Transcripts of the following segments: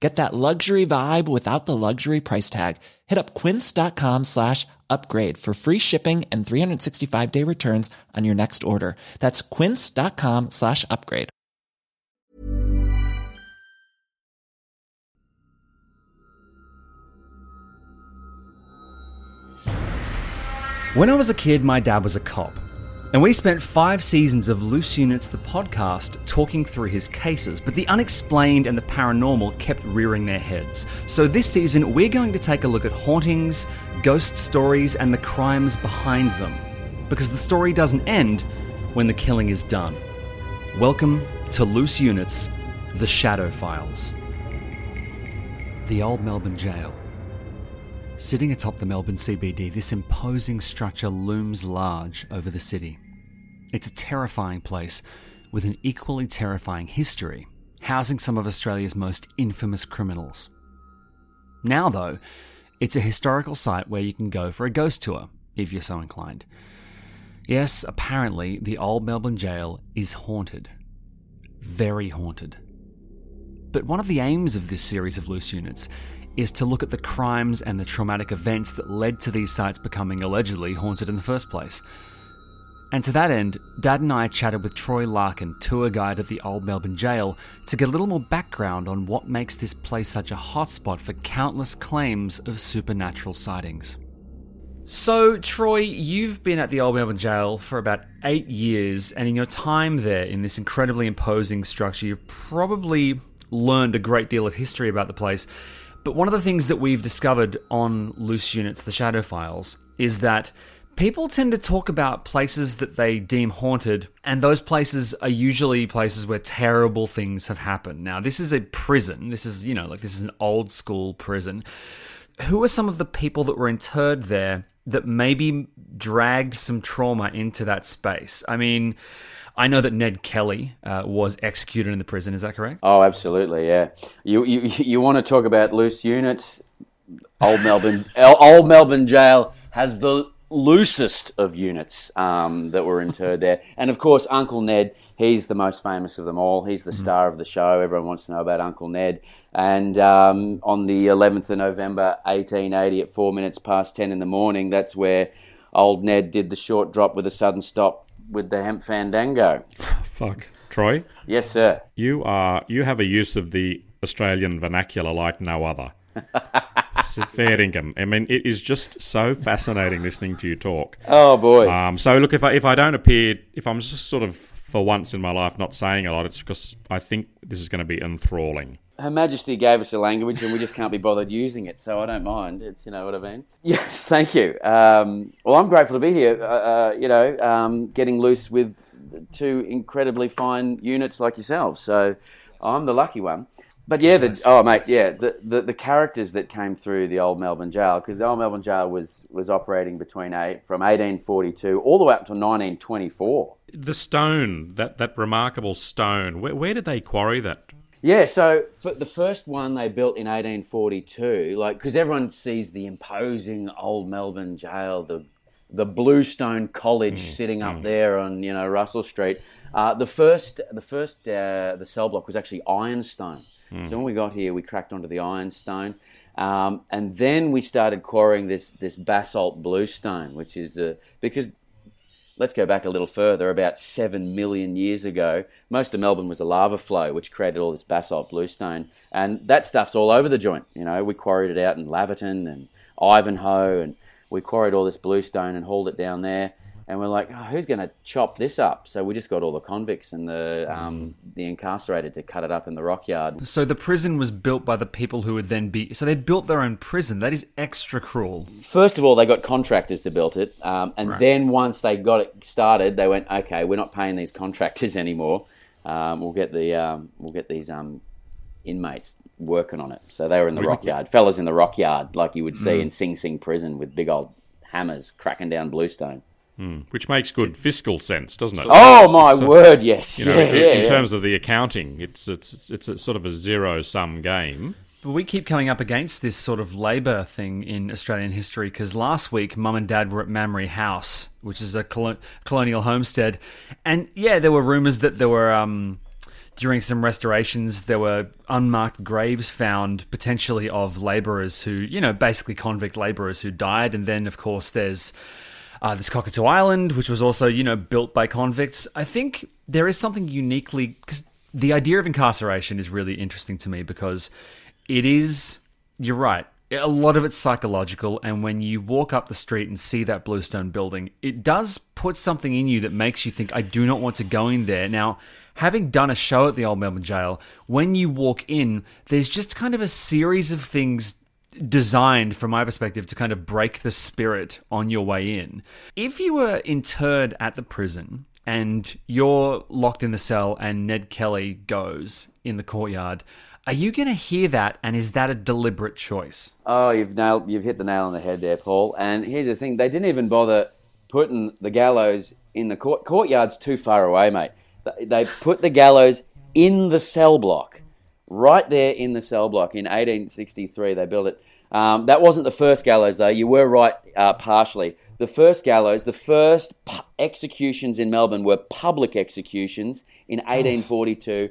Get that luxury vibe without the luxury price tag. Hit up quince.com slash upgrade for free shipping and 365 day returns on your next order. That's quince.com slash upgrade. When I was a kid, my dad was a cop. And we spent five seasons of Loose Units, the podcast, talking through his cases, but the unexplained and the paranormal kept rearing their heads. So this season, we're going to take a look at hauntings, ghost stories, and the crimes behind them. Because the story doesn't end when the killing is done. Welcome to Loose Units, The Shadow Files. The Old Melbourne Jail. Sitting atop the Melbourne CBD, this imposing structure looms large over the city. It's a terrifying place with an equally terrifying history, housing some of Australia's most infamous criminals. Now, though, it's a historical site where you can go for a ghost tour, if you're so inclined. Yes, apparently, the old Melbourne jail is haunted. Very haunted. But one of the aims of this series of loose units is to look at the crimes and the traumatic events that led to these sites becoming allegedly haunted in the first place. And to that end, Dad and I chatted with Troy Larkin, tour guide at the Old Melbourne Jail, to get a little more background on what makes this place such a hotspot for countless claims of supernatural sightings. So, Troy, you've been at the Old Melbourne Jail for about eight years, and in your time there, in this incredibly imposing structure, you've probably learned a great deal of history about the place. But one of the things that we've discovered on Loose Units, the Shadow Files, is that people tend to talk about places that they deem haunted, and those places are usually places where terrible things have happened. Now, this is a prison. This is, you know, like this is an old school prison. Who are some of the people that were interred there that maybe dragged some trauma into that space? I mean, I know that Ned Kelly uh, was executed in the prison. Is that correct? Oh, absolutely, yeah. You you you want to talk about loose units? Old Melbourne, Old Melbourne Jail has the loosest of units um, that were interred there, and of course, Uncle Ned. He's the most famous of them all. He's the star of the show. Everyone wants to know about Uncle Ned. And um, on the 11th of November, 1880, at four minutes past 10 in the morning, that's where old Ned did the short drop with a sudden stop with the hemp fandango. Fuck. Troy, Yes, sir. you are you have a use of the Australian vernacular like no other. Fair income. I mean, it is just so fascinating listening to you talk. Oh boy. Um, so look, if I if I don't appear, if I'm just sort of for once in my life not saying a lot, it's because I think this is going to be enthralling. Her Majesty gave us a language, and we just can't be bothered using it. So I don't mind. It's you know what I mean. Yes, thank you. Um, well, I'm grateful to be here. Uh, uh, you know, um, getting loose with two incredibly fine units like yourselves. So I'm the lucky one. But yeah, the, oh mate, yeah, the, the the characters that came through the old Melbourne jail because the old Melbourne jail was was operating between eight from 1842 all the way up to 1924. The stone, that that remarkable stone, where, where did they quarry that? Yeah, so for the first one they built in 1842, like because everyone sees the imposing old Melbourne jail, the the Bluestone College sitting up there on you know Russell Street. Uh, the first the first uh, the cell block was actually ironstone. So when we got here, we cracked onto the ironstone, um, and then we started quarrying this this basalt bluestone, which is uh, because let's go back a little further. About seven million years ago, most of Melbourne was a lava flow, which created all this basalt bluestone, and that stuff's all over the joint. You know, we quarried it out in Laverton and Ivanhoe, and we quarried all this bluestone and hauled it down there. And we're like, oh, who's going to chop this up? So we just got all the convicts and the um, the incarcerated to cut it up in the rock yard. So the prison was built by the people who would then be. So they built their own prison. That is extra cruel. First of all, they got contractors to build it, um, and then once they got it started, they went, okay, we're not paying these contractors anymore. Um, we'll get the um, we'll get these um, inmates working on it. So they were in the rock yard, fellas in the rock yard, like you would see in Sing Sing prison with big old hammers cracking down bluestone. Which makes good fiscal sense, doesn't it? Oh It's- my it's a- word, yes, You know, yeah, in, yeah, in yeah. terms of the accounting, it's it's it's a sort of a zero sum game. But we keep coming up against this sort of labour thing in Australian history because last week, mum and dad were at Mamre House, which is a colo- colonial homestead. And yeah, there were rumours that there were, um, during some restorations, there were unmarked graves found potentially of labourers who, you know, basically convict labourers who died. And then, of course, there's. Uh, there's Cockatoo Island, which was also, you know, built by convicts. I think there is something uniquely because the idea of incarceration is really interesting to me because it is. You're right. A lot of it's psychological, and when you walk up the street and see that bluestone building, it does put something in you that makes you think, "I do not want to go in there." Now, having done a show at the Old Melbourne Jail, when you walk in, there's just kind of a series of things designed from my perspective to kind of break the spirit on your way in. If you were interred at the prison and you're locked in the cell and Ned Kelly goes in the courtyard, are you going to hear that and is that a deliberate choice? Oh, you've nailed, you've hit the nail on the head there, Paul. And here's the thing: they didn't even bother putting the gallows in the court. Courtyard's too far away, mate. They- They put the gallows in the cell block, right there in the cell block. In 1863, they built it. Um, that wasn't the first gallows, though. You were right, uh, partially. The first gallows, the first pu- executions in Melbourne were public executions in 1842,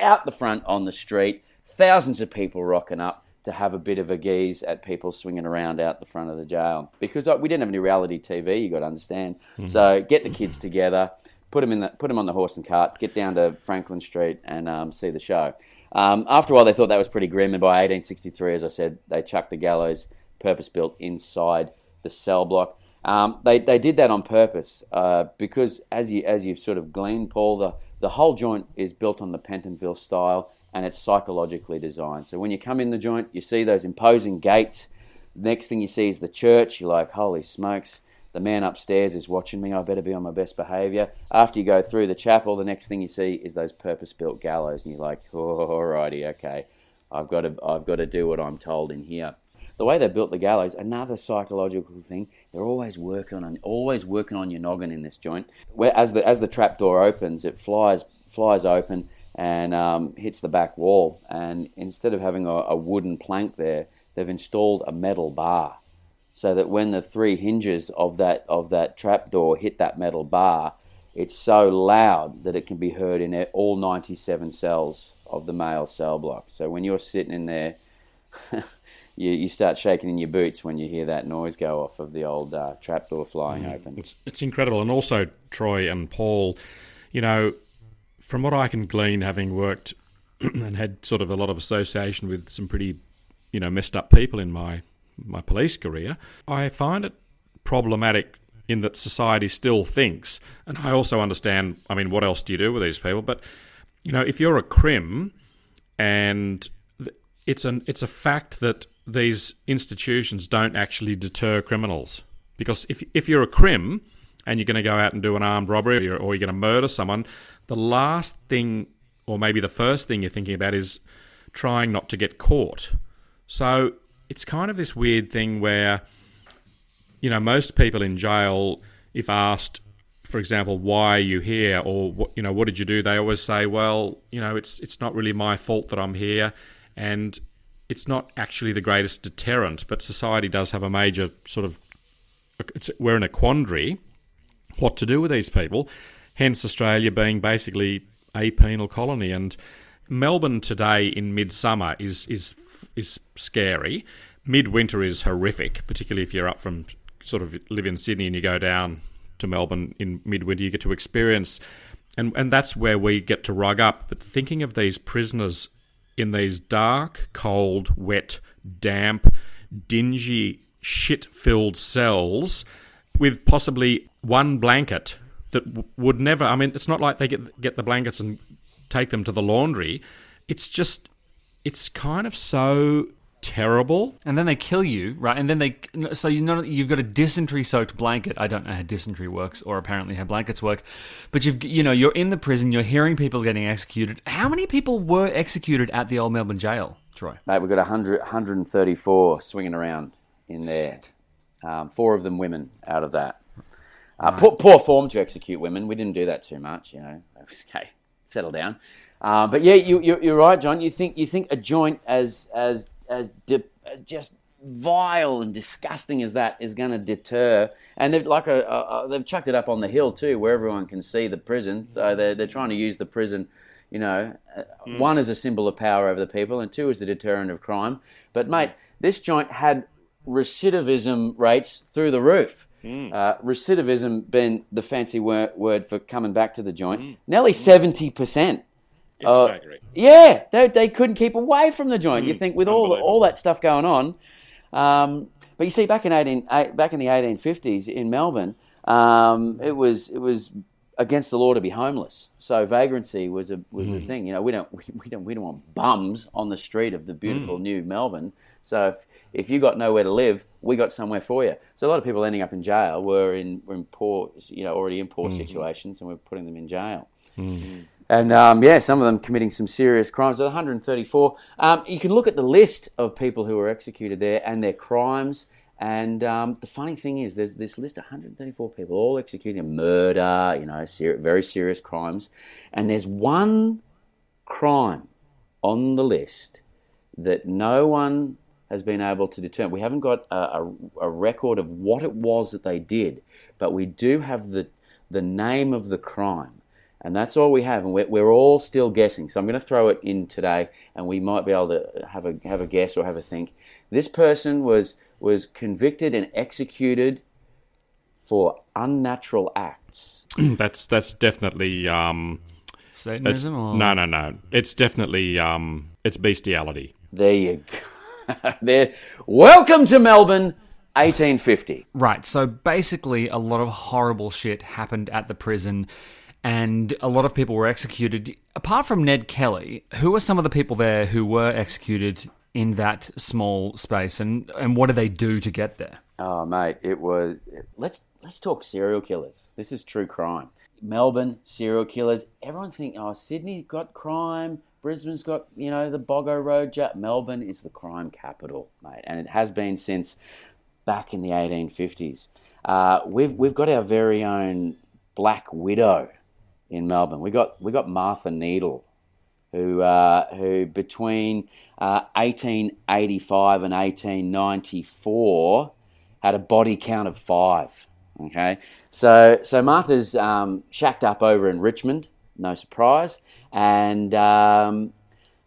out the front on the street. Thousands of people rocking up to have a bit of a geeze at people swinging around out the front of the jail because uh, we didn't have any reality TV. You got to understand. So get the kids together, put them in the put them on the horse and cart, get down to Franklin Street and um, see the show. Um, after a while, they thought that was pretty grim, and by 1863, as I said, they chucked the gallows, purpose built, inside the cell block. Um, they, they did that on purpose uh, because, as you as you've sort of gleaned, Paul, the the whole joint is built on the Pentonville style and it's psychologically designed. So when you come in the joint, you see those imposing gates. Next thing you see is the church. You're like, holy smokes, the man upstairs is watching me. I better be on my best behaviour. After you go through the chapel, the next thing you see is those purpose-built gallows, and you're like, oh, alrighty, okay, I've got to, I've got to do what I'm told in here. The way they built the gallows, another psychological thing. They're always working on, always working on your noggin in this joint. Where as the as the trap door opens, it flies flies open and um, hits the back wall. And instead of having a, a wooden plank there, they've installed a metal bar, so that when the three hinges of that of that trap door hit that metal bar, it's so loud that it can be heard in all 97 cells of the male cell block. So when you're sitting in there, you, you start shaking in your boots when you hear that noise go off of the old uh, trapdoor flying open. It's it's incredible, and also Troy and Paul, you know, from what I can glean, having worked and had sort of a lot of association with some pretty, you know, messed up people in my my police career, I find it problematic in that society still thinks, and I also understand. I mean, what else do you do with these people? But you know, if you're a crim, and it's an it's a fact that these institutions don't actually deter criminals because if if you're a crim and you're going to go out and do an armed robbery or, or you're going to murder someone, the last thing or maybe the first thing you're thinking about is trying not to get caught. So it's kind of this weird thing where you know most people in jail if asked for example why are you here or what you know what did you do they always say well you know it's it's not really my fault that I'm here and it's not actually the greatest deterrent but society does have a major sort of we're in a quandary what to do with these people. Hence Australia being basically a penal colony. And Melbourne today in midsummer is is is scary midwinter is horrific particularly if you're up from sort of live in Sydney and you go down to Melbourne in midwinter, you get to experience, and and that's where we get to rug up. But thinking of these prisoners in these dark, cold, wet, damp, dingy, shit-filled cells with possibly one blanket that w- would never. I mean, it's not like they get get the blankets and take them to the laundry. It's just, it's kind of so terrible. And then they kill you, right? And then they so you know you've got a dysentery soaked blanket. I don't know how dysentery works, or apparently how blankets work, but you've you know you're in the prison. You're hearing people getting executed. How many people were executed at the old Melbourne jail, Troy? Mate, we've got 100, 134 swinging around in there. Um, four of them women out of that. Uh, poor, poor form to execute women. We didn't do that too much, you know. Okay, settle down. Uh, but yeah, you, you, you're right, John. You think you think a joint as as as, di- as just vile and disgusting as that is going to deter. And they've like a, a, a, they've chucked it up on the hill too, where everyone can see the prison. So mm. they're they're trying to use the prison. You know, uh, mm. one as a symbol of power over the people, and two as a deterrent of crime. But mate, this joint had recidivism rates through the roof. Mm. Uh, recidivism being the fancy word, word for coming back to the joint, nearly seventy percent. It's Uh, staggering. Yeah, they, they couldn't keep away from the joint. you Mm, think with all all that stuff going on, um, but you see, back in eighteen eh, back in the eighteen fifties in Melbourne, um, it was it was against the law to be homeless. So vagrancy was a was Mm. a thing. You know, we don't we, we don't we don't want bums on the street of the Mm. beautiful new Melbourne. So if, if you got nowhere to live, we got somewhere for you. So a lot of people ending up in jail were in were in poor, you know, already in Mm. poor situations, and we're putting them in jail. And um, yeah, some of them committing some serious crimes. So 134. Um, you can look at the list of people who were executed there and their crimes. And um, the funny thing is, there's this list of 134 people, all executed in murder, you know, ser- very serious crimes. And there's one crime on the list that no one has been able to determine. We haven't got a, a, a record of what it was that they did, but we do have the, the name of the crime. And that's all we have, and we're, we're all still guessing. So I'm going to throw it in today, and we might be able to have a have a guess or have a think. This person was was convicted and executed for unnatural acts. That's that's definitely um, Satanism or no, no, no. It's definitely um, it's bestiality. There you go. there. Welcome to Melbourne, 1850. Right. So basically, a lot of horrible shit happened at the prison, and a lot of people were executed. Apart from Ned Kelly, who are some of the people there who were executed in that small space, and and what did they do to get there? Oh, mate, it was. Let's let's talk serial killers. This is true crime. Melbourne serial killers. Everyone think, oh, Sydney got crime. Brisbane's got you know the Boggo Road. Melbourne is the crime capital, mate, and it has been since back in the 1850s. Uh, we've we've got our very own Black Widow in Melbourne. We got we got Martha Needle who uh, who between uh, 1885 and 1894 had a body count of five. Okay, so so Martha's um, shacked up over in Richmond, no surprise, and um,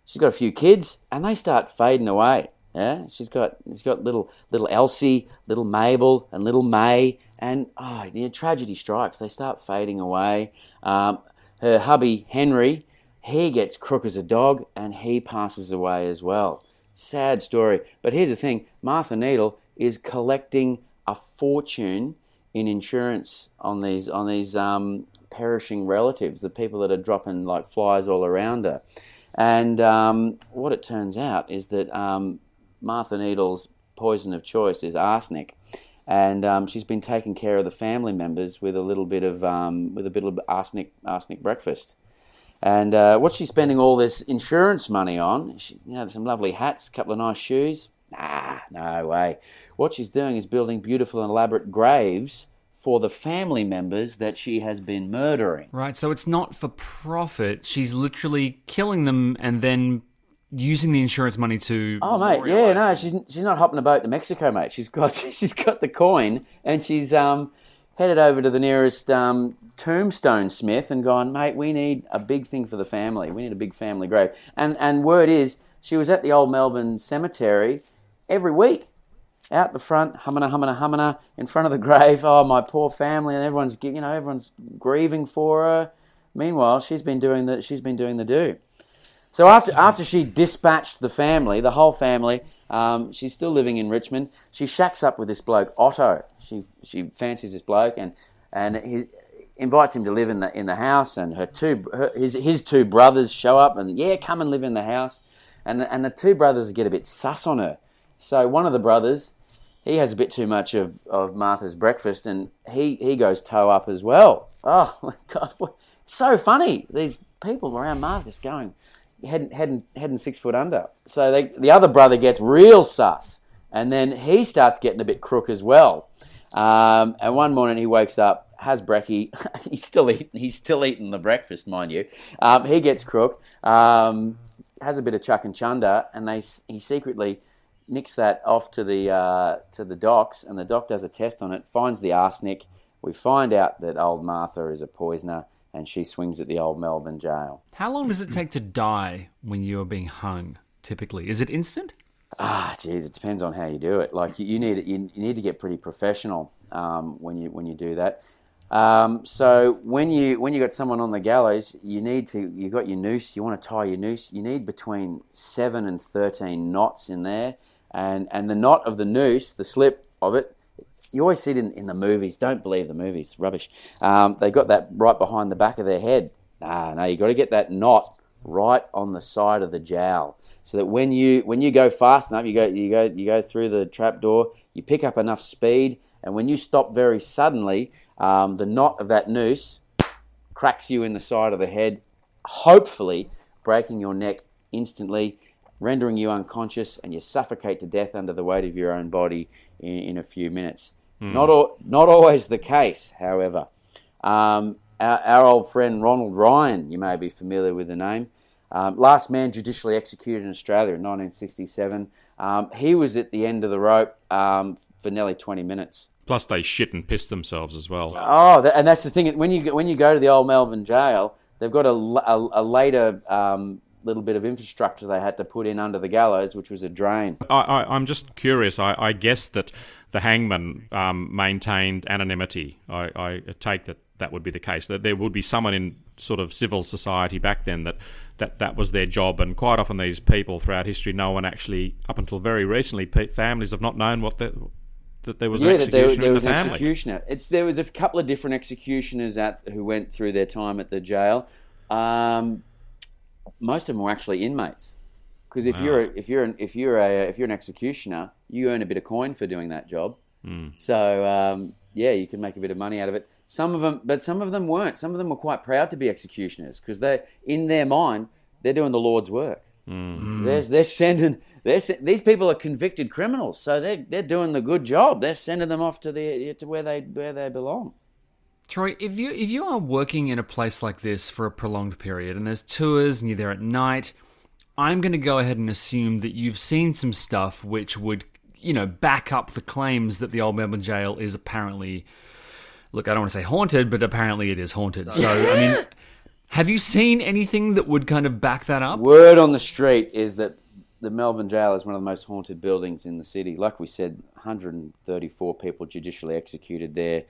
she's got a few kids, and they start fading away. Yeah, she's got she's got little little Elsie, little Mabel, and little May, and oh, you know, tragedy strikes. They start fading away. Um, her hubby Henry, he gets crook as a dog, and he passes away as well. Sad story. But here's the thing: Martha Needle is collecting a fortune in insurance on these on these um, perishing relatives, the people that are dropping like flies all around her. And um, what it turns out is that um, Martha Needle's poison of choice is arsenic, and um, she's been taking care of the family members with a little bit of um, with a bit of arsenic arsenic breakfast. And uh, what's she spending all this insurance money on? She, you know, some lovely hats, a couple of nice shoes. Nah, no way. What she's doing is building beautiful and elaborate graves for the family members that she has been murdering. Right. So it's not for profit. She's literally killing them and then using the insurance money to. Oh mate, yeah, no, she's she's not hopping a boat to Mexico, mate. She's got she's got the coin and she's um headed over to the nearest um, tombstone smith and gone, mate. We need a big thing for the family. We need a big family grave. And and word is she was at the old Melbourne cemetery every week, out the front, humming a humming a humming a in front of the grave. Oh, my poor family, and everyone's you know everyone's grieving for her. Meanwhile, she's been doing the she's been doing the do. So after after she dispatched the family, the whole family, um, she's still living in Richmond. She shacks up with this bloke Otto. She she fancies this bloke, and and he invites him to live in the in the house. And her two her, his his two brothers show up, and yeah, come and live in the house. And the, and the two brothers get a bit sus on her. So one of the brothers, he has a bit too much of, of Martha's breakfast, and he, he goes toe up as well. Oh my god, so funny! These people around Martha's going heading heading heading six foot under. So they, the other brother gets real sus, and then he starts getting a bit crook as well. Um, and one morning he wakes up, has brekkie. he's still eating. He's still eating the breakfast, mind you. Um, he gets crook. Um, has a bit of chuck and chunder, and they he secretly nicks that off to the uh, to the docs, and the doc does a test on it, finds the arsenic. We find out that old Martha is a poisoner, and she swings at the old Melbourne jail. How long does it take to die when you are being hung? Typically, is it instant? Ah, geez, it depends on how you do it. Like you, you need you, you need to get pretty professional um, when you when you do that. Um, so when you when you got someone on the gallows, you need to you got your noose. You want to tie your noose. You need between seven and thirteen knots in there, and and the knot of the noose, the slip of it. You always see it in, in the movies. Don't believe the movies. Rubbish. Um, they got that right behind the back of their head. Nah, no, you got to get that knot right on the side of the jowl, so that when you when you go fast enough, you go you go you go through the trap door. You pick up enough speed, and when you stop very suddenly, um, the knot of that noose cracks you in the side of the head, hopefully breaking your neck instantly, rendering you unconscious, and you suffocate to death under the weight of your own body in, in a few minutes. Hmm. Not, not always the case, however. Um, our, our old friend Ronald Ryan, you may be familiar with the name, um, last man judicially executed in Australia in 1967. Um, he was at the end of the rope um, for nearly 20 minutes. Plus, they shit and piss themselves as well. Oh, and that's the thing. When you go- when you go to the old Melbourne jail, they've got a later um, little bit of infrastructure they had to put in under the gallows, which was a drain. I, I, I'm just curious. I, I guess that the hangman um, maintained anonymity. I, I take that that would be the case. That there would be someone in sort of civil society back then that, that that was their job. And quite often, these people throughout history, no one actually, up until very recently, families have not known what the, that there was an that there, was the an executioner. It's there was a couple of different executioners at who went through their time at the jail. Um, most of them were actually inmates. Because if you're a, if you're an, if you're a if you're an executioner, you earn a bit of coin for doing that job. So um, yeah, you can make a bit of money out of it. Some of them, but some of them weren't. Some of them were quite proud to be executioners because they, in their mind, they're doing the Lord's work. They're, they're sending. They're, these people are convicted criminals, so they're they're doing the good job. They're sending them off to the to where they where they belong. Troy, if you if you are working in a place like this for a prolonged period and there's tours and you're there at night, I'm going to go ahead and assume that you've seen some stuff which would, you know, back up the claims that the old Melbourne jail is apparently look, I don't want to say haunted, but apparently it is haunted. So, I mean, have you seen anything that would kind of back that up? Word on the street is that the Melbourne jail is one of the most haunted buildings in the city. Like we said, 134 people judicially executed there.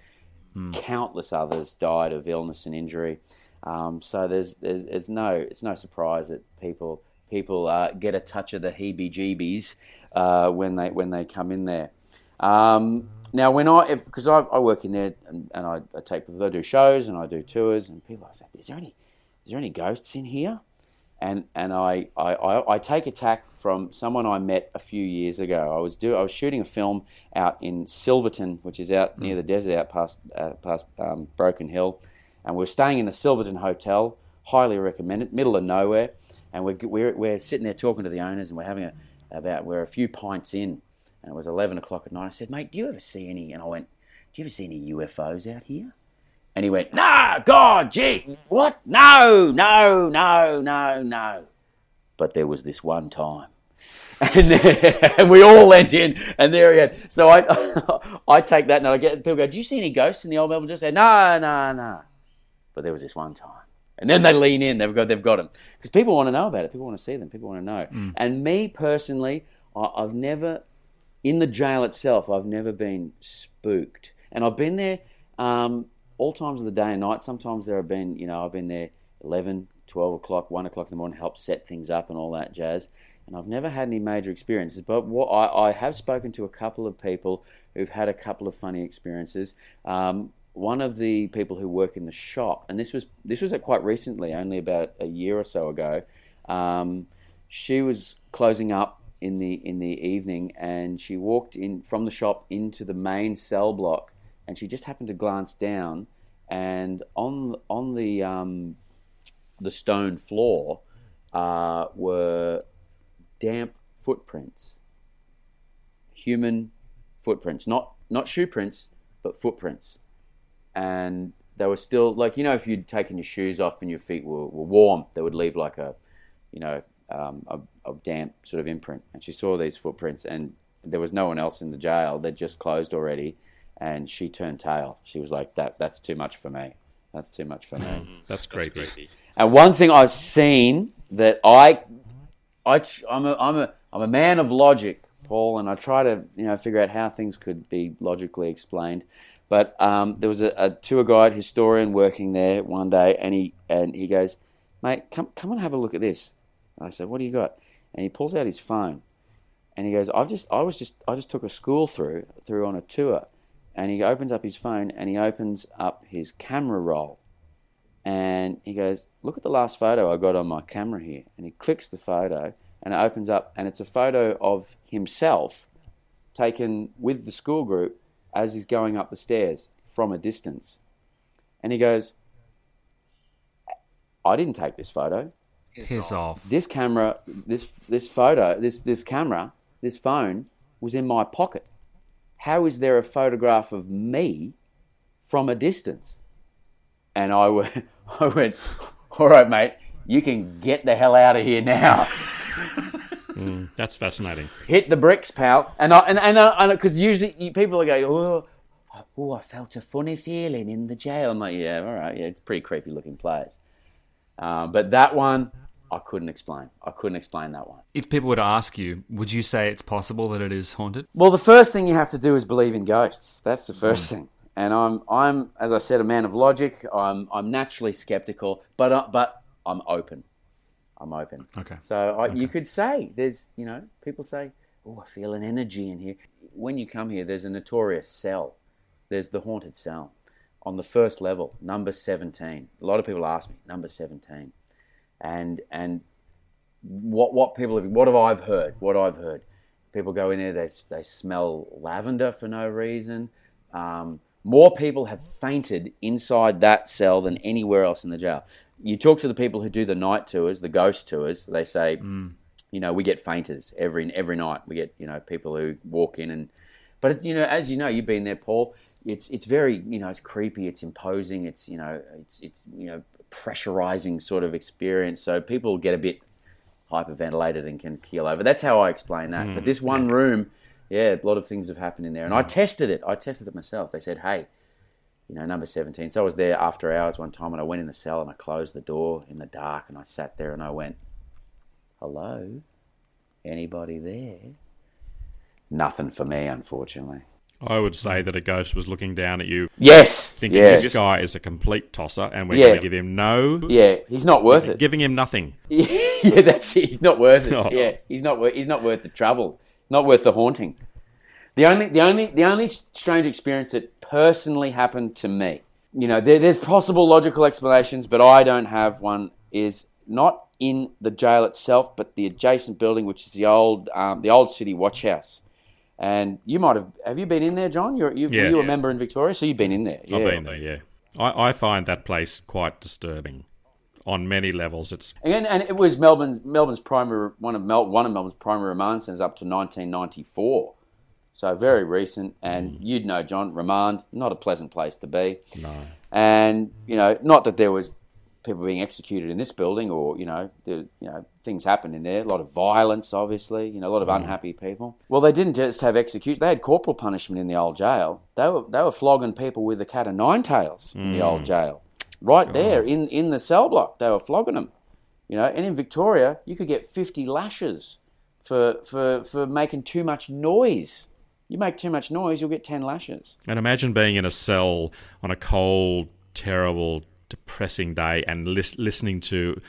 Countless others died of illness and injury. Um, so there's, there's there's no it's no surprise that people people uh, get a touch of the heebie-jeebies uh, when they when they come in there. Um, now, when I because I, I work in there and, and I, I take I do shows and I do tours and people I say, is there any is there any ghosts in here? And and I, I, I, I take a tack from someone I met a few years ago. I was do I was shooting a film out in Silverton, which is out near the desert, out past uh, past um, Broken Hill, and we're staying in the Silverton Hotel. Highly recommended, middle of nowhere, and we're we're, we're sitting there talking to the owners, and we're having a about we're a few pints in, and it was eleven o'clock at night. I said, mate, do you ever see any? And I went, do you ever see any UFOs out here? And he went, Nah, God, gee, what? No, no, no, no, no. But there was this one time. And, and we all went in, and there he had. So I, I take that, and I get people go, "Do you see any ghosts in the old Melbourne?" Just say, "No, no, no." But there was this one time, and then they lean in. They've got, they've got them because people want to know about it. People want to see them. People want to know. And me personally, I, I've never in the jail itself, I've never been spooked. And I've been there um, all times of the day and night. Sometimes there have been, you know, I've been there 11, 12 o'clock, 1 o'clock in the morning, help set things up and all that jazz. And I've never had any major experiences. But what I, I have spoken to a couple of people who've had a couple of funny experiences. Um, one of the people who work in the shop, and this was this was quite recently, only about a year or so ago. Um, she was closing up in the in the evening, and she walked in from the shop into the main cell block, and she just happened to glance down, and on on the um, the stone floor uh, were damp footprints, human footprints, not not shoe prints, but footprints, and they were still like you know if you'd taken your shoes off and your feet were, were warm, they would leave like a you know um, a, a damp sort of imprint. And she saw these footprints, and there was no one else in the jail. They'd just closed already, and she turned tail. She was like, "That that's too much for me. That's too much for me." That's creepy. And one thing I've seen that I, I, I'm a, I'm a, I'm a man of logic, Paul, and I try to, you know, figure out how things could be logically explained. But um, there was a, a tour guide historian working there one day, and he and he goes, "Mate, come come and have a look at this." And I said, "What do you got?" And he pulls out his phone, and he goes, "I've just, I was just, I just took a school through through on a tour." And he opens up his phone and he opens up his camera roll and he goes, Look at the last photo I got on my camera here. And he clicks the photo and it opens up, and it's a photo of himself taken with the school group as he's going up the stairs from a distance. And he goes, I didn't take this photo. Piss off. This camera, this this photo, this this camera, this phone was in my pocket. How is there a photograph of me from a distance? And I went, I went, all right, mate, you can get the hell out of here now. Mm, that's fascinating. Hit the bricks, pal. And I and and uh, because uh, usually people are going, oh, oh, I felt a funny feeling in the jail. I'm like, yeah, all right, yeah, it's pretty creepy looking place. Um, but that one, I couldn't explain. I couldn't explain that one. If people were to ask you, would you say it's possible that it is haunted? Well, the first thing you have to do is believe in ghosts. That's the first thing. And I'm, I'm, as I said, a man of logic. I'm, I'm naturally skeptical, but, uh, but I'm open. I'm open. Okay. So I, you could say there's, you know, people say, "Oh, I feel an energy in here." When you come here, there's a notorious cell. There's the haunted cell on the first level, number 17. A lot of people ask me, number 17, and and what what people have, what have I've heard? What I've heard, people go in there, they they smell lavender for no reason. Um, more people have fainted inside that cell than anywhere else in the jail. You talk to the people who do the night tours, the ghost tours. They say, you know, we get fainters every every night. We get you know people who walk in and, but you know, as you know, you've been there, Paul. It's it's very you know it's creepy. It's imposing. It's you know it's it's you know pressurizing sort of experience. So people get a bit hyperventilated and can keel over. That's how I explain that. but mm, this one room, yeah, a lot of things have happened in there, and I mm. tested it. I tested it myself. They said, hey. You know, number 17. So I was there after hours one time and I went in the cell and I closed the door in the dark and I sat there and I went, hello? Anybody there? Nothing for me, unfortunately. I would say that a ghost was looking down at you, Yes. thinking this guy is a complete tosser, and we're Yeah. going to give him no, Yeah, he's not worth it. giving him nothing. yeah, that's it. He's not worth it. Oh. Yeah, he's not worth. He's not worth the trouble. Not worth the haunting. The only, the only, the only strange experience that personally happened to me. You know, there, there's possible logical explanations, but I don't have one. Is not in the jail itself, but the adjacent building, which is the old, um, the old city watch house. And you might have. Have you been in there, John? You're, you, Yeah. you a member in Victoria, so you've been in there. I've been there, yeah. I, I find that place quite disturbing on many levels. It's Again, and it was Melbourne, Melbourne's primary one of Mel, one of Melbourne's primary remand centres up to 1994, so very recent. And mm. you'd know, John, remand not a pleasant place to be. no. And you know, not that there was people being executed in this building, or you know, the, you know, things happened in there. A lot of violence, obviously. You know, a lot of unhappy people. Well, they didn't just have execution; they had corporal punishment in the old jail. They were they were flogging people with the cat of nine tails in the old mm. jail, right there in in the cell block. They were flogging them. You know, and in Victoria, you could get 50 lashes for, for, for making too much noise. You make too much noise, you'll get 10 lashes. And imagine being in a cell on a cold, terrible, depressing day and lis- listening to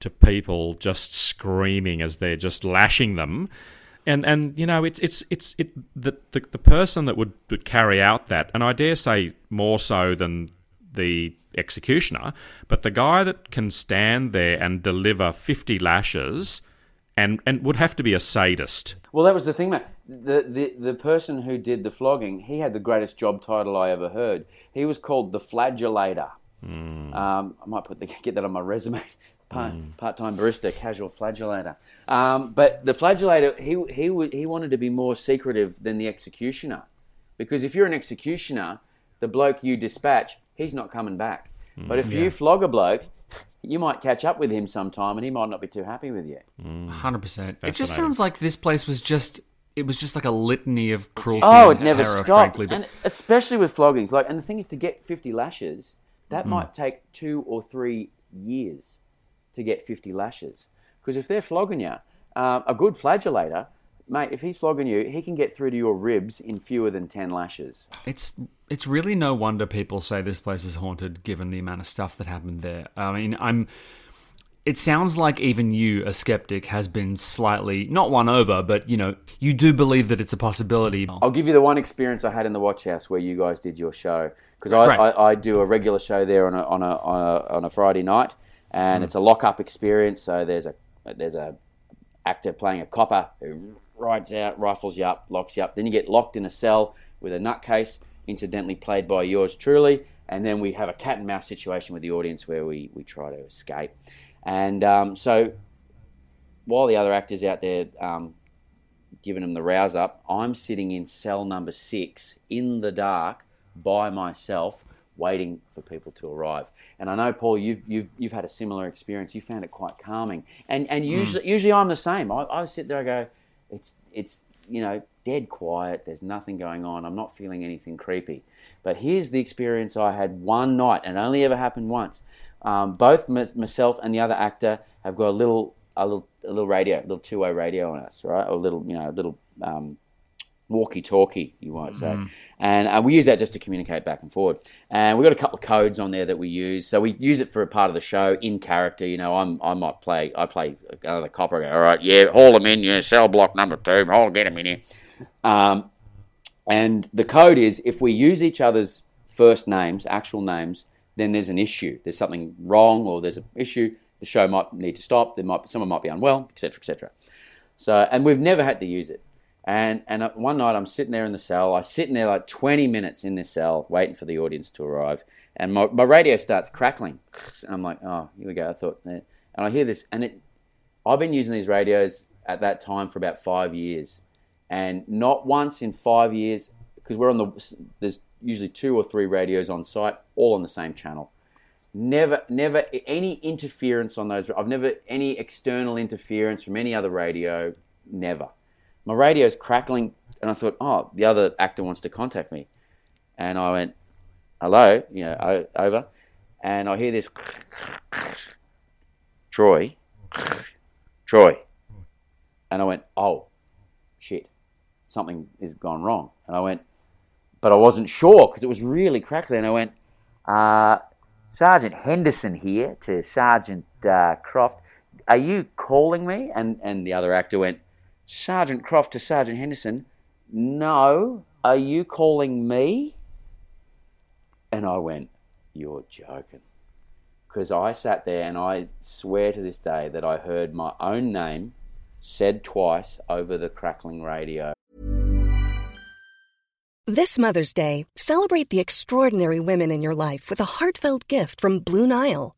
to people just screaming as they're just lashing them. and and you know it's it's it's it the the, the person that would, would carry out that, and I dare say more so than the executioner, but the guy that can stand there and deliver fifty lashes, and and would have to be a sadist. Well, that was the thing, Matt. The, the the person who did the flogging, he had the greatest job title I ever heard. He was called the flagellator. Um, I might put the, get that on my resume. Part, Part-time barista, casual flagellator. Um, but the flagellator, he he he wanted to be more secretive than the executioner, because if you're an executioner, the bloke you dispatch, he's not coming back. But if you flog a bloke, you might catch up with him sometime, and he might not be too happy with you. Hundred percent. It just sounds like this place was just. It was just like a litany of cruelty. Oh, and it never terror, stopped. Frankly, but and especially with floggings. Like, and the thing is, to get fifty lashes, that Hmm. might take two or three years to get fifty lashes. Because if they're flogging you, um, a good flagellator, mate, if he's flogging you, he can get through to your ribs in fewer than ten lashes. it's it's really no wonder people say this place is haunted, given the amount of stuff that happened there. I mean, I'm. It sounds like even you, a skeptic, has been slightly not won over, but you know, you do believe that it's a possibility. I'll give you the one experience I had in the Watch House where you guys did your show because I, Great. I, I do a regular show there on a on a on a, on a Friday night, and it's a lock up experience. So there's a there's a actor playing a copper who rides out, rifles you up, locks you up. Then you get locked in a cell with a nutcase, incidentally played by yours truly. And then we have a cat and mouse situation with the audience where we, we try to escape. And um, so while the other actors out there um, giving them the rouse up, I'm sitting in cell number six in the dark by myself, waiting for people to arrive. And I know, Paul, you've you've, you've had a similar experience. You found it quite calming. And and usually usually I'm the same. I, I sit there, I go, it's it's you know dead quiet. There's nothing going on. I'm not feeling anything creepy. But here's the experience I had one night, and only ever happened once. Um, both m- myself and the other actor have got a little a little a little radio, a little two way radio on us, right? Or a little you know a little um, walkie-talkie, you might say, and uh, we use that just to communicate back and forward. And we've got a couple of codes on there that we use, so we use it for a part of the show in character. You know, I'm I might play I play another copper. Go, All right, yeah, haul them in, yeah, cell block number two, haul get them in here. Um, and the code is if we use each other's first names, actual names, then there's an issue. There's something wrong, or there's an issue. The show might need to stop. There might be, someone might be unwell, etc., etc. So, and we've never had to use it. And and uh, one night I'm sitting there in the cell. I sit in there like 20 minutes in this cell, waiting for the audience to arrive. And my, my radio starts crackling. And I'm like, oh, here we go. I thought, eh. and I hear this, and it. I've been using these radios at that time for about five years, and not once in five years, because we're on the. There's usually two or three radios on site, all on the same channel never never any interference on those i've never any external interference from any other radio never my radio's crackling and i thought oh the other actor wants to contact me. And i went hello you know o- over. And i hear this troy troy. And i went oh shit something has gone wrong. And i went but i wasn't sure because it was really crackly and i went uh, Sergeant Henderson here to Sergeant uh, Croft. Are you calling me? And and the other actor went, Sergeant Croft to Sergeant Henderson. No, are you calling me? And I went, You're joking. Because I sat there and I swear to this day that I heard my own name said twice over the crackling radio. This Mother's Day, celebrate the extraordinary women in your life with a heartfelt gift from Blue Nile.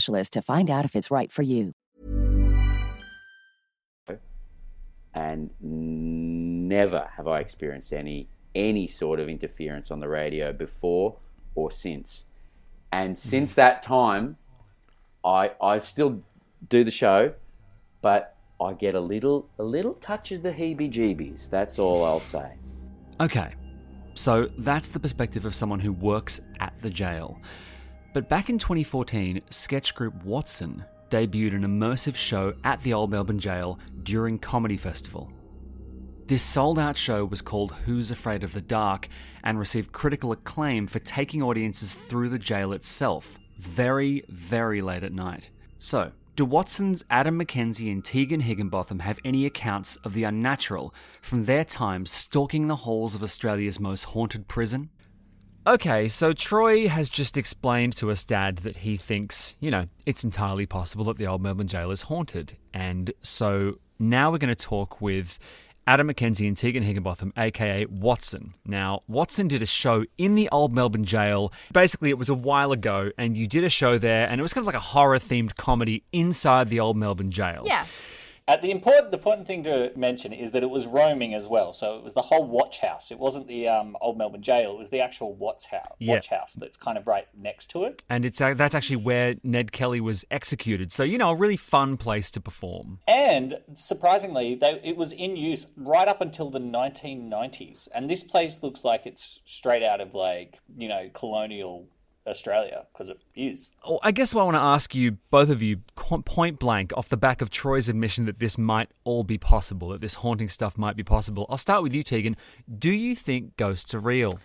to find out if it's right for you. and never have I experienced any any sort of interference on the radio before or since. And mm-hmm. since that time, I I still do the show, but I get a little a little touch of the heebie-jeebies. That's all I'll say. Okay, so that's the perspective of someone who works at the jail. But back in 2014, sketch group Watson debuted an immersive show at the Old Melbourne Jail during Comedy Festival. This sold out show was called Who's Afraid of the Dark and received critical acclaim for taking audiences through the jail itself, very, very late at night. So, do Watson's Adam McKenzie and Tegan Higginbotham have any accounts of the unnatural from their time stalking the halls of Australia's most haunted prison? Okay, so Troy has just explained to us, Dad, that he thinks, you know, it's entirely possible that the old Melbourne jail is haunted. And so now we're going to talk with Adam McKenzie and Tegan Higginbotham, aka Watson. Now, Watson did a show in the old Melbourne jail. Basically, it was a while ago, and you did a show there, and it was kind of like a horror themed comedy inside the old Melbourne jail. Yeah. Uh, the important the important thing to mention is that it was roaming as well. So it was the whole watch house. It wasn't the um, old Melbourne jail. It was the actual watch house. Yeah. Watch house that's kind of right next to it. And it's uh, that's actually where Ned Kelly was executed. So, you know, a really fun place to perform. And surprisingly, they, it was in use right up until the 1990s. And this place looks like it's straight out of like you know colonial Australia because it is. Oh, I guess what I want to ask you, both of you, point blank, off the back of Troy's admission that this might all be possible, that this haunting stuff might be possible. I'll start with you, Tegan. Do you think ghosts are real?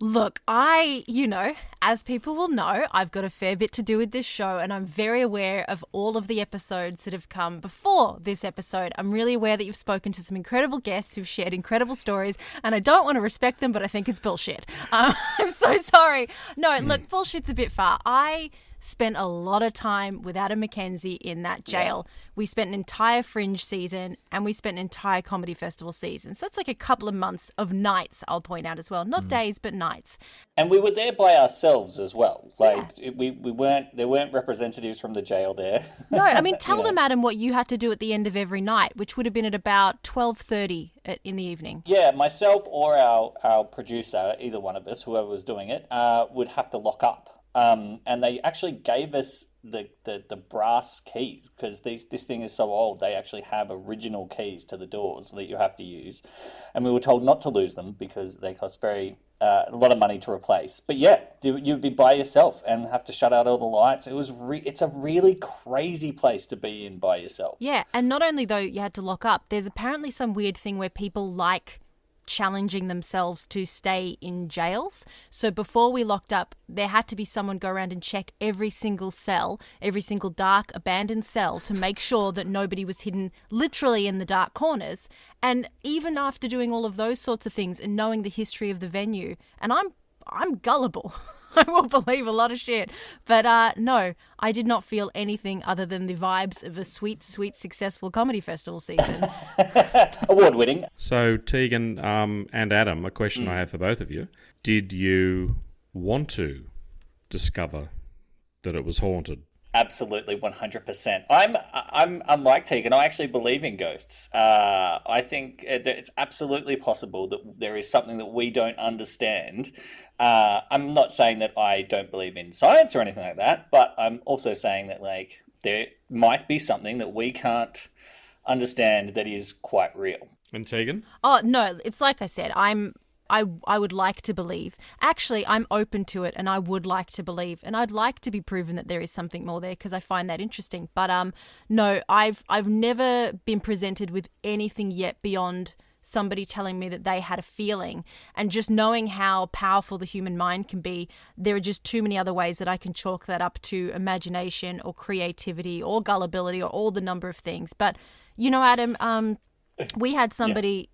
Look, I, you know, as people will know, I've got a fair bit to do with this show, and I'm very aware of all of the episodes that have come before this episode. I'm really aware that you've spoken to some incredible guests who've shared incredible stories, and I don't want to respect them, but I think it's bullshit. Um, I'm so sorry. No, look, bullshit's a bit far. I spent a lot of time with Adam McKenzie in that jail. We spent an entire fringe season and we spent an entire comedy festival season. So that's like a couple of months of nights, I'll point out as well. Not days, but nights. And we were there by ourselves as well. Like it, we, we weren't there weren't representatives from the jail there. No, I mean, tell know. them, Adam, what you had to do at the end of every night, which would have been at about 12.30 in the evening. Yeah, myself or our, our producer, either one of us, whoever was doing it, uh, would have to lock up. Um, and they actually gave us the, the, the brass keys because these this thing is so old. They actually have original keys to the doors that you have to use, and we were told not to lose them because they cost very uh, a lot of money to replace. But yeah, you- you'd be by yourself and have to shut out all the lights. It was re- it's a really crazy place to be in by yourself. Yeah, and not only though you had to lock up, there's apparently some weird thing where people like challenging themselves to stay in jails. So before we locked up, there had to be someone go around and check every single cell, every single dark abandoned cell to make sure that nobody was hidden literally in the dark corners. And even after doing all of those sorts of things and knowing the history of the venue, and I'm I'm gullible. I will believe a lot of shit. But uh, no, I did not feel anything other than the vibes of a sweet, sweet, successful comedy festival season. Award winning. So, Tegan um, and Adam, a question I have for both of you. Did you want to discover that it was haunted? Absolutely 100%. I'm I'm unlike Tegan. I actually believe in ghosts. Uh, I think it's absolutely possible that there is something that we don't understand. Uh, I'm not saying that I don't believe in science or anything like that, but I'm also saying that like there might be something that we can't understand that is quite real. And Tegan? Oh no, it's like I said. I'm I I would like to believe. Actually, I'm open to it and I would like to believe and I'd like to be proven that there is something more there because I find that interesting. But um no, I've I've never been presented with anything yet beyond somebody telling me that they had a feeling and just knowing how powerful the human mind can be there are just too many other ways that I can chalk that up to imagination or creativity or gullibility or all the number of things but you know Adam um we had somebody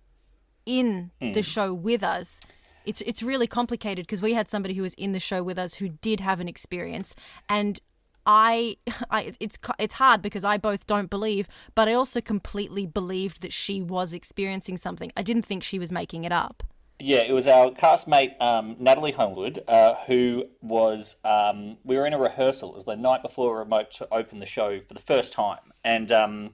in mm. the show with us. It's it's really complicated because we had somebody who was in the show with us who did have an experience, and I, I it's it's hard because I both don't believe, but I also completely believed that she was experiencing something. I didn't think she was making it up. Yeah, it was our castmate um, Natalie Homewood, uh, who was. Um, we were in a rehearsal. It was the night before remote to open the show for the first time, and um,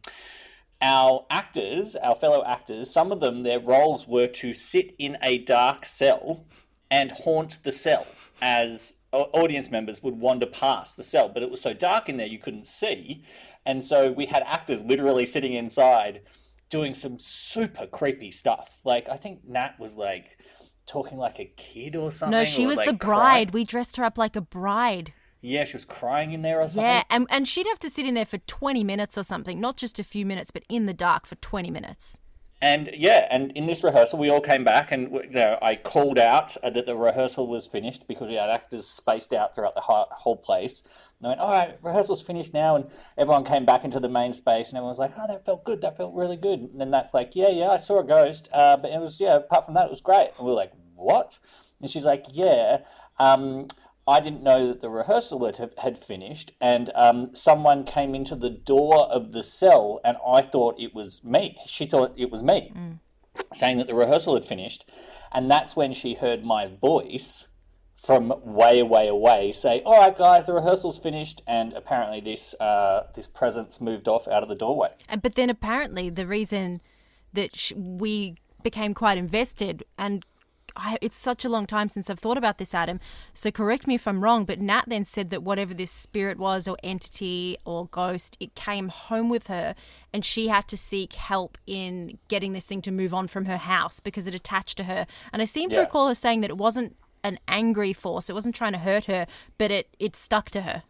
our actors, our fellow actors, some of them, their roles were to sit in a dark cell and haunt the cell as audience members would wander past the cell. But it was so dark in there you couldn't see. And so we had actors literally sitting inside doing some super creepy stuff. Like, I think Nat was like talking like a kid or something. No, she was like, the bride. crying. We dressed her up like a bride. Yeah, she was crying in there or something. Yeah, and, and she'd have to sit in there for 20 minutes or something, not just a few minutes, but in the dark for 20 minutes. And yeah, and in this rehearsal, we all came back, and you know, I called out uh, that the rehearsal was finished because we had actors spaced out throughout the whole place. And I went, "All right, rehearsal's finished now," and everyone came back into the main space, and everyone was like, "Oh, that felt good. That felt really good." And then that's like, "Yeah, yeah, I saw a ghost, uh, but it was yeah. Apart from that, it was great." And we were like, "What?" And she's like, "Yeah." Um, I didn't know that the rehearsal had, had finished, and um, someone came into the door of the cell, and I thought it was me. She thought it was me, mm. saying that the rehearsal had finished, and that's when she heard my voice from way, way away say, "All right, guys, the rehearsal's finished," and apparently this uh, this presence moved off out of the doorway. But then apparently the reason that sh- we became quite invested and I, it's such a long time since I've thought about this, Adam. So correct me if I'm wrong, but Nat then said that whatever this spirit was, or entity, or ghost, it came home with her, and she had to seek help in getting this thing to move on from her house because it attached to her. And I seem to Yeah. recall her saying that it wasn't an angry force; it wasn't trying to hurt her, but it it stuck to her.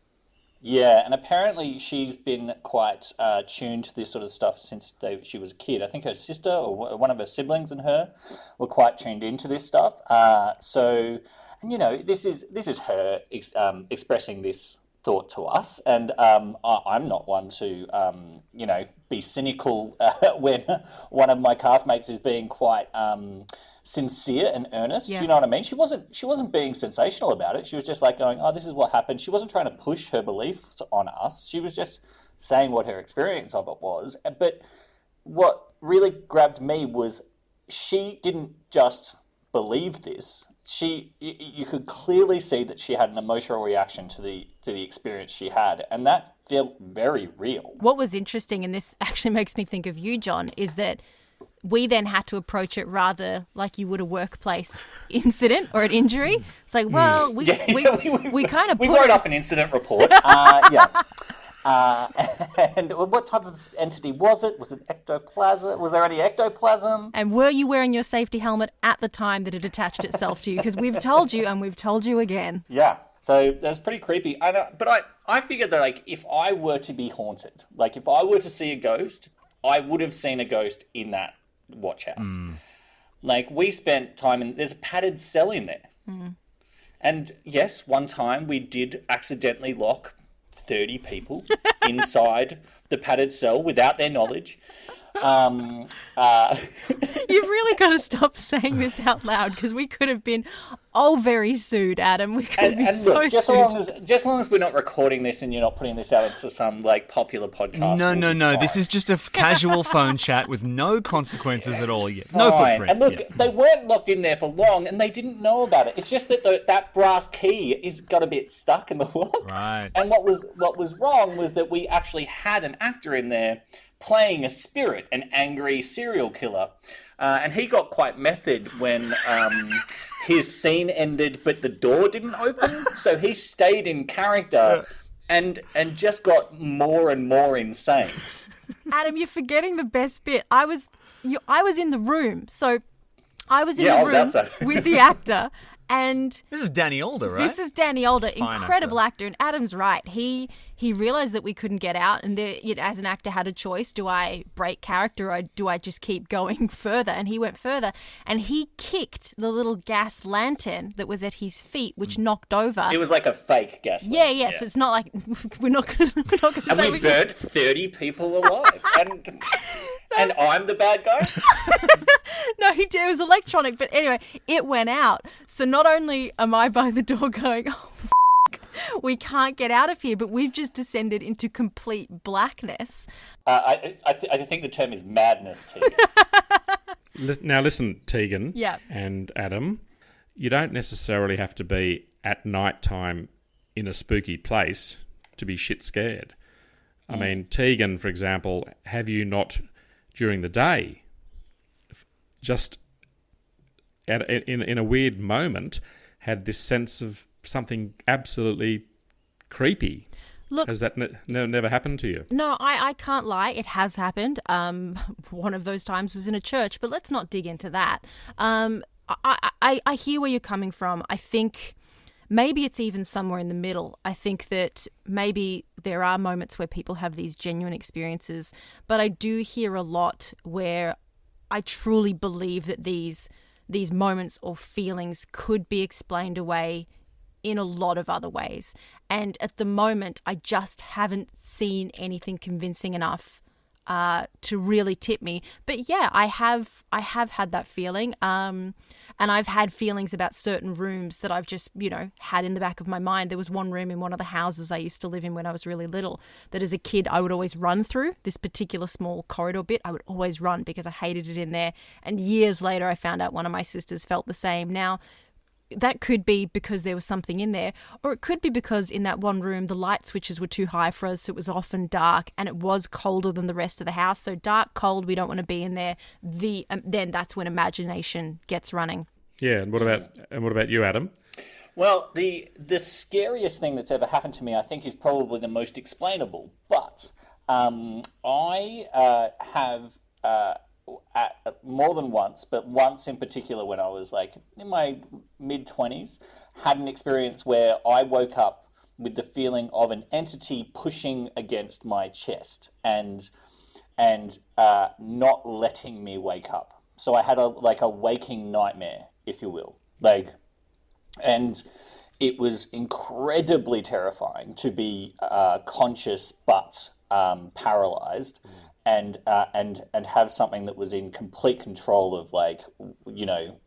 Yeah, and apparently she's been quite uh, tuned to this sort of stuff since they, she was a kid. I think her sister or one of her siblings and her were quite tuned into this stuff. Uh, so, and you know, this is this is her ex- um, expressing this thought to us, and um, I, I'm not one to um, you know be cynical uh, when one of my castmates is being quite. Sincere and earnest Yeah. you know what i mean? She wasn't she wasn't being sensational about it. She was just like going oh this is what happened. She wasn't trying to push her beliefs on us. She was just saying what her experience of it was. But what really grabbed me was she didn't just believe this. She you could clearly see that she had an emotional reaction to the to the experience she had and that felt very real. What was interesting, and this actually makes me think of you, John, is that we then had to approach it rather like you would a workplace incident or an injury. It's like, well, we Yeah, we, yeah, we, kind of we put wrote it- up an incident report. Uh, yeah. Uh, and what type of entity was it? Was it ectoplasm? Was there any ectoplasm? And were you wearing your safety helmet at the time that it attached itself to you? Because we've told you and we've told you again. Yeah. So that's pretty creepy. I know, but I I figured that like if I were to be haunted, like if I were to see a ghost, I would have seen a ghost in that watch house. Hmm. Like we spent time in there's a padded cell in there. Hmm. And yes, one time we did accidentally lock 30 people inside the padded cell without their knowledge. Um, uh, You've really got to stop saying this out loud because we could have been all very sued, Adam. We could have been and so just sued. as long as just as long as we're not recording this and you're not putting this out into some like popular podcast. No, we'll no, no. fine. This is just a f- casual phone chat with no consequences at all yet. No Fine. footprint. And look, yeah. they weren't locked in there for long, and they didn't know about it. It's just that the, that brass key is got a bit stuck in the lock. Right. And what was what was wrong was that we actually had an actor in there playing a spirit, an angry serial killer, uh, and he got quite method when. Um, his scene ended, but the door didn't open, so he stayed in character, and and just got more and more insane. Adam, you're forgetting the best bit. I was, you, I was in the room, so I was in Yeah, I the was room outside. with the actor, and This is Danny Alder, right? This is Danny Alder, Fine incredible actor. and Adam's right. He he realized that we couldn't get out, and there, you know, as an actor, had a choice: do I break character or do I just keep going further? And he went further, and he kicked the little gas lantern that was at his feet, which hmm. knocked over. It was like a fake gas. yeah, lantern, yeah. So it's not like we're not gonna, we're not gonna And say we burnt thirty people alive, and and I'm the bad guy. no, he did. It was electronic, but anyway, it went out. So not only am I by the door going, oh, f- we can't get out of here, but we've just descended into complete blackness. Uh, I I, th- I think the term is madness, T. Li- Now, listen, Tegan Yeah. and Adam, you don't necessarily have to be at night time in a spooky place to be shit scared. I mean, Tegan, for example, have you not during the day just at, in, in a weird moment had this sense of something absolutely creepy? Look, Has that ne- ne- never happened to you? No, I, I can't lie. It has happened. Um, one of those times was in a church, but let's not dig into that. Um, I, I, I hear where you're coming from. I think maybe it's even somewhere in the middle. I think that maybe there are moments where people have these genuine experiences, but I do hear a lot where I truly believe that these these moments or feelings could be explained away in a lot of other ways. And at the moment, I just haven't seen anything convincing enough uh, to really tip me. But yeah, I have I have had that feeling. Um, and I've had feelings about certain rooms that I've just, you know, had in the back of my mind. There was one room in one of the houses I used to live in when I was really little that as a kid I would always run through this particular small corridor bit. I would always run because I hated it in there. And years later, I found out one of my sisters felt the same. Now, that could be because there was something in there, or it could be because in that one room the light switches were too high for us, so it was often dark and it was colder than the rest of the house. So dark, cold, we don't want to be in there. The um, then that's when imagination gets running. Yeah, and what about and what about you, Adam? Well, the the scariest thing that's ever happened to me, I think, is probably the most explainable. But um, I uh, have uh, at, more than once, but once in particular, when I was like in my mid twenties, had an experience where I woke up with the feeling of an entity pushing against my chest and and uh, not letting me wake up. So I had a like a waking nightmare, if you will, like and it was incredibly terrifying to be uh, conscious but um, paralyzed and uh, and and have something that was in complete control of like you know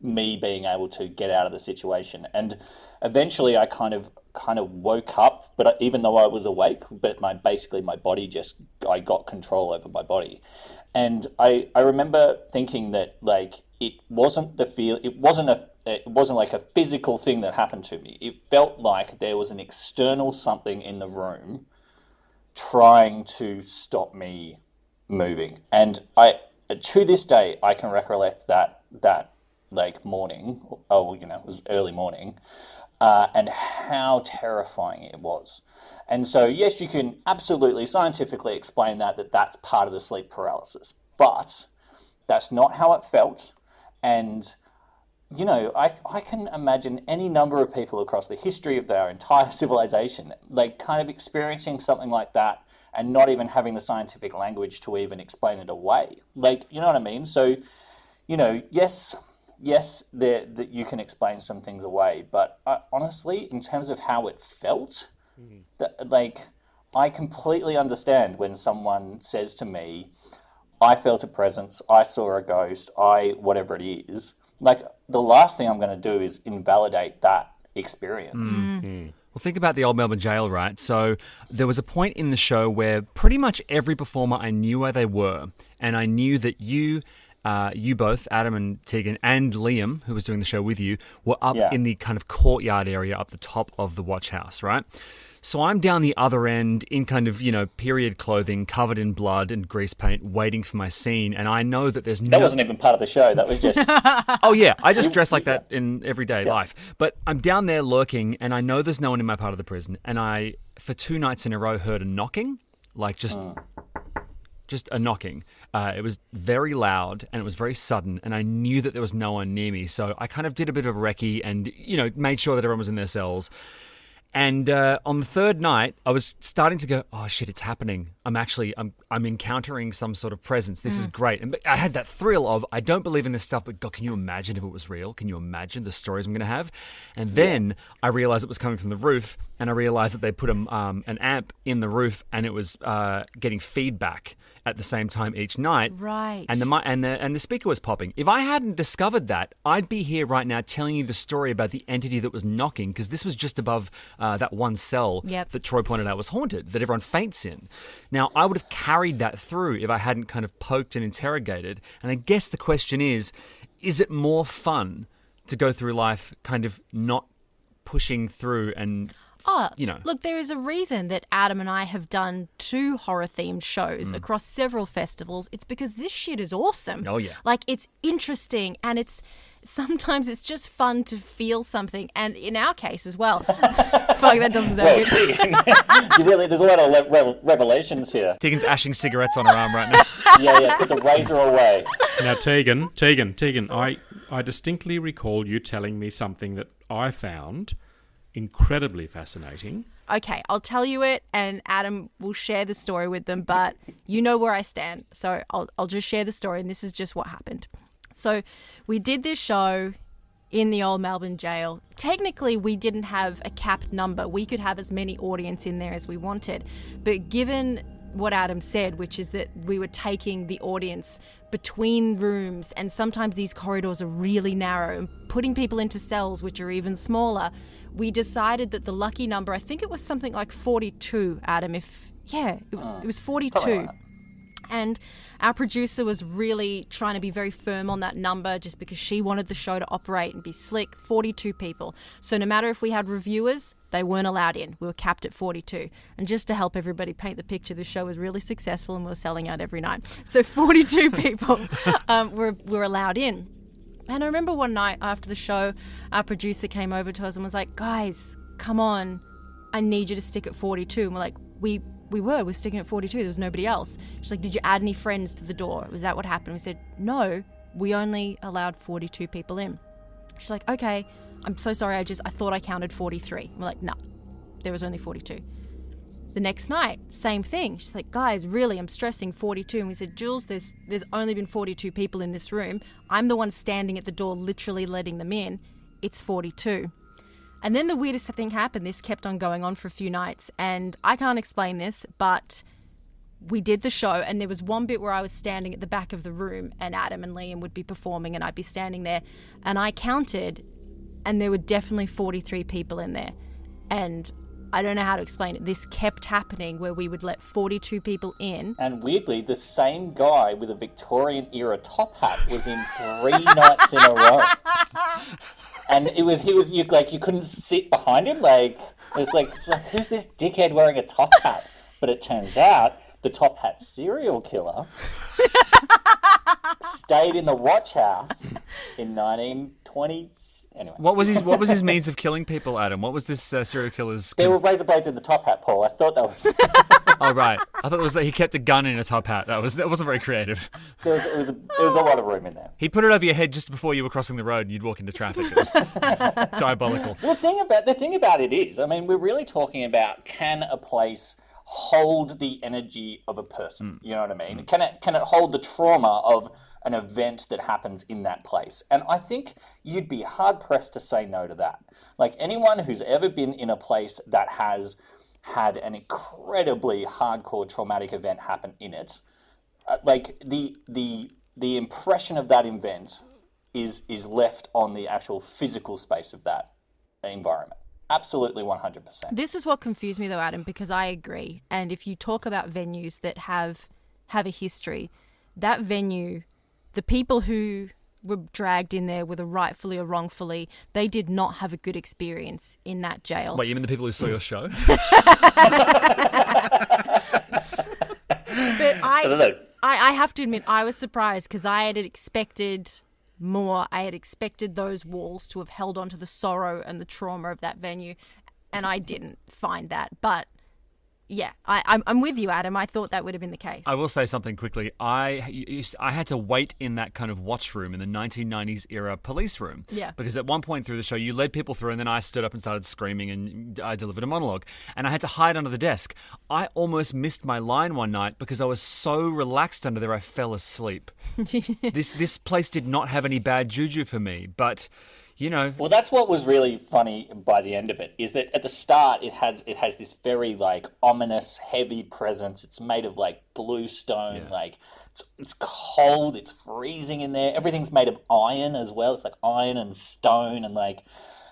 me being able to get out of the situation. And eventually I kind of kind of woke up but even though I was awake but my basically my body just I got control over my body. And I I remember thinking that like it wasn't the feel it wasn't a it wasn't like a physical thing that happened to me. It felt like there was an external something in the room trying to stop me moving. And I to this day I can recollect that that like morning. Oh you know it was early morning uh, and how terrifying it was. And so yes you can absolutely scientifically explain that that that's part of the sleep paralysis. But that's not how it felt. And you know, I, I can imagine any number of people across the history of our entire civilization, like kind of experiencing something like that and not even having the scientific language to even explain it away. Like, you know what I mean? So, you know, yes, yes, there that you can explain some things away, but uh, honestly, in terms of how it felt, that, like, I completely understand when someone says to me, I felt a presence, I saw a ghost, I whatever it is. Like the last thing I'm going to do is invalidate that experience. Well, think about the old Melbourne jail, right? So there was a point in the show where pretty much every performer I knew where they were, and I knew that you. Uh, you both, Adam and Tegan, and Liam, who was doing the show with you, were up Yeah. in the kind of courtyard area up the top of the watch house, right? So I'm down the other end in kind of, you know, period clothing, covered in blood and grease paint, waiting for my scene. And I know that there's no. That wasn't even part of the show. That was just Oh yeah, I just dress like that in everyday life. But I'm down there lurking, and I know there's no one in my part of the prison. And I, for two nights in a row, heard a knocking, like just, just a knocking. Uh, it was very loud and it was very sudden, and I knew that there was no one near me. So I kind of did a bit of a recce, and you know, made sure that everyone was in their cells. And uh, on the third night, I was starting to go, "Oh shit, it's happening! I'm actually, I'm, I'm encountering some sort of presence. This is great." And I had that thrill of, I don't believe in this stuff, but God, can you imagine if it was real? Can you imagine the stories I'm going to have? And then I realized it was coming from the roof, and I realized that they put a, um, an amp in the roof, and it was uh, getting feedback at the same time each night. Right. And the and the and the speaker was popping. If I hadn't discovered that, I'd be here right now telling you the story about the entity that was knocking because this was just above uh, that one cell Yep. that Troy pointed out was haunted that everyone faints in. Now I would have carried that through if I hadn't kind of poked and interrogated. And I guess the question is, is it more fun to go through life kind of not pushing through and Oh, you know. look, there is a reason that Adam and I have done two horror themed Mm. shows across several festivals. It's because this shit is awesome. Oh, yeah. Like it's interesting and it's sometimes it's just fun to feel something. And in our case as well. Fuck, that doesn't sound well, good. you really. There's a lot of le- re- revelations here. Tegan's ashing cigarettes on her arm right now. Yeah, yeah. Put the razor away. Now, Tegan, Tegan, Tegan, I, I distinctly recall you telling me something that I found incredibly fascinating. Okay, I'll tell you it, and Adam will share the story with them. But you know where I stand, so I'll I'll just share the story, and this is just what happened. So we did this show in the old Melbourne jail. Technically, we didn't have a capped number; we could have as many audience in there as we wanted. But given what Adam said, which is that we were taking the audience between rooms, and sometimes these corridors are really narrow, and putting people into cells which are even smaller, we decided that the lucky number, I think it was something like 42, Adam, if, yeah, it, it ah, was 42. And our producer was really trying to be very firm on that number just because she wanted the show to operate and be slick. 42 people. So no matter if we had reviewers, they weren't allowed in. We were capped at 42. And just to help everybody paint the picture, the show was really successful and we were selling out every night. So 42 people um, were, were allowed in. And I remember one night after the show, our producer came over to us and was like, guys, come on. I need you to stick at 42. And we're like, we we were, we're sticking at 42. There was nobody else. She's like, did you add any friends to the door? Was that what happened? We said, no, we only allowed 42 people in. She's like, okay, I'm so sorry. I just, I thought I counted 43. We're like, no, there was only 42. The next night, same thing. She's like, guys, really, I'm stressing 42. And we said, Jules, there's there's only been 42 people in this room. I'm the one standing at the door, literally letting them in. It's 42. And then the weirdest thing happened. This kept on going on for a few nights, and I can't explain this, but we did the show, and there was one bit where I was standing at the back of the room, and Adam and Liam would be performing, and I'd be standing there, and I counted, and there were definitely 43 people in there. And I don't know how to explain it. This kept happening where we would let 42 people in. And weirdly, the same guy with a Victorian era top hat was in three nights in a row. And it was he was you like you couldn't sit behind him. Like it was like, like who's this dickhead wearing a top hat? But it turns out the top hat serial killer stayed in the watch house in 1920s. Anyway, What was his What was his means of killing people, Adam? What was this uh, serial killer's? there were razor blades in the top hat, Paul. I thought that was oh right, I thought it was that he kept a gun in a top hat. That was that wasn't very creative. there was, it was a, there was a lot of room in there. He put it over your head just before you were crossing the road, and you'd walk into traffic. It was diabolical. Well, the thing about the thing about it is, I mean, we're really talking about can a place hold the energy of a person? You know what I mean? Can it can it hold the trauma of an event that happens in that place? And I think you'd be hard pressed to say no to that. Like anyone who's ever been in a place that has had an incredibly hardcore traumatic event happen in it, uh, like the the the impression of that event is is left on the actual physical space of that environment. Absolutely, one hundred percent. This is what confused me though, Adam, because I agree. And if you talk about venues that have have a history, that venue, the people who were dragged in there, whether rightfully or wrongfully, they did not have a good experience in that jail. Wait, you mean the people who saw your show? But I, I, I have to admit, I was surprised because I had expected more. I had expected those walls to have held on to the sorrow and the trauma of that venue, and I didn't find that. But yeah, I, I'm, I'm with you, Adam. I thought that would have been the case. I will say something quickly. I I had to wait in that kind of watch room in the 1990s era police room. Yeah. Because at one point through the show, you led people through, and then I stood up and started screaming, and I delivered a monologue, and I had to hide under the desk. I almost missed my line one night because I was so relaxed under there, I fell asleep. this this place did not have any bad juju for me, but you know. Well, that's what was really funny by the end of it is that at the start it has it has this very like ominous, heavy presence. It's made of like blue stone, Yeah. like it's, it's cold, it's freezing in there. Everything's made of iron as well. It's like iron and stone and like,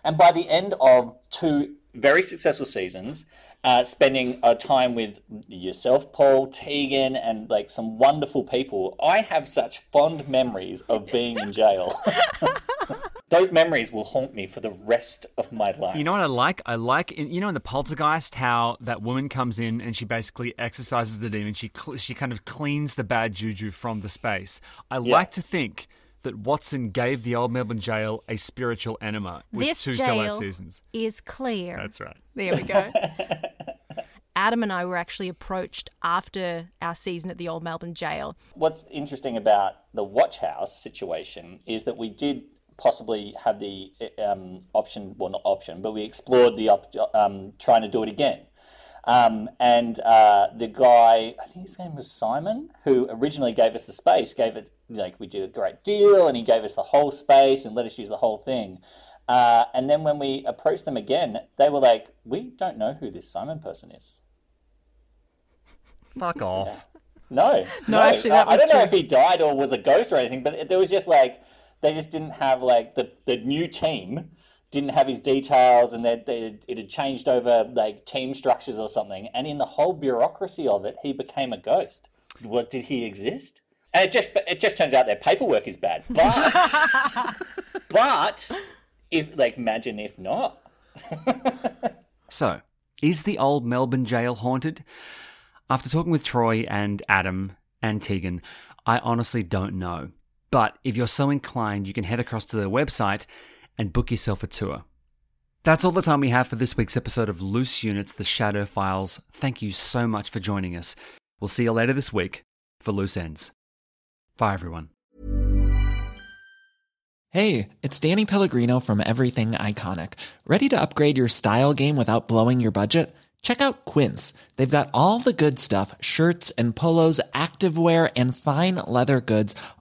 and by the end of two very successful seasons, uh, spending uh, time with yourself, Paul, Tegan, and like some wonderful people, I have such fond memories of being in jail. Those memories will haunt me for the rest of my life. You know what I like? I like in, you know in the Poltergeist how that woman comes in and she basically exorcises the demon. She cl- she kind of cleans the bad juju from the space. I Yeah. like to think that Watson gave the old Melbourne jail a spiritual enema with this two jail sellout seasons. is clear. That's right. There we go. Adam and I were actually approached after our season at the old Melbourne jail. What's interesting about the watch house situation is that we did possibly have the um, option, well, not option, but we explored the op- um, trying to do it again. Um, and uh, the guy, I think his name was Simon, who originally gave us the space, gave it like we did a great deal, and he gave us the whole space and let us use the whole thing. Uh, and then when we approached them again, they were like, "We don't know who this Simon person is." Fuck off. No, no. actually, that I, I don't know if he died or was a ghost or anything, but there was just like they just didn't have like the the new team didn't have his details, and that they, it had changed over like team structures or something. And in the whole bureaucracy of it, he became a ghost. What did he exist? And it just it just turns out their paperwork is bad, but but if like imagine if not. So, is the old Melbourne jail haunted? After talking with Troy and Adam and Tegan, I honestly don't know. But if you're so inclined, you can head across to their website and book yourself a tour. That's all the time we have for this week's episode of Loose Units The Shadow Files. Thank you so much for joining us. We'll see you later this week for Loose Ends. Bye, everyone. Hey, it's Danny Pellegrino from Everything Iconic. Ready to upgrade your style game without blowing your budget? Check out Quince. They've got all the good stuff shirts and polos, activewear, and fine leather goods,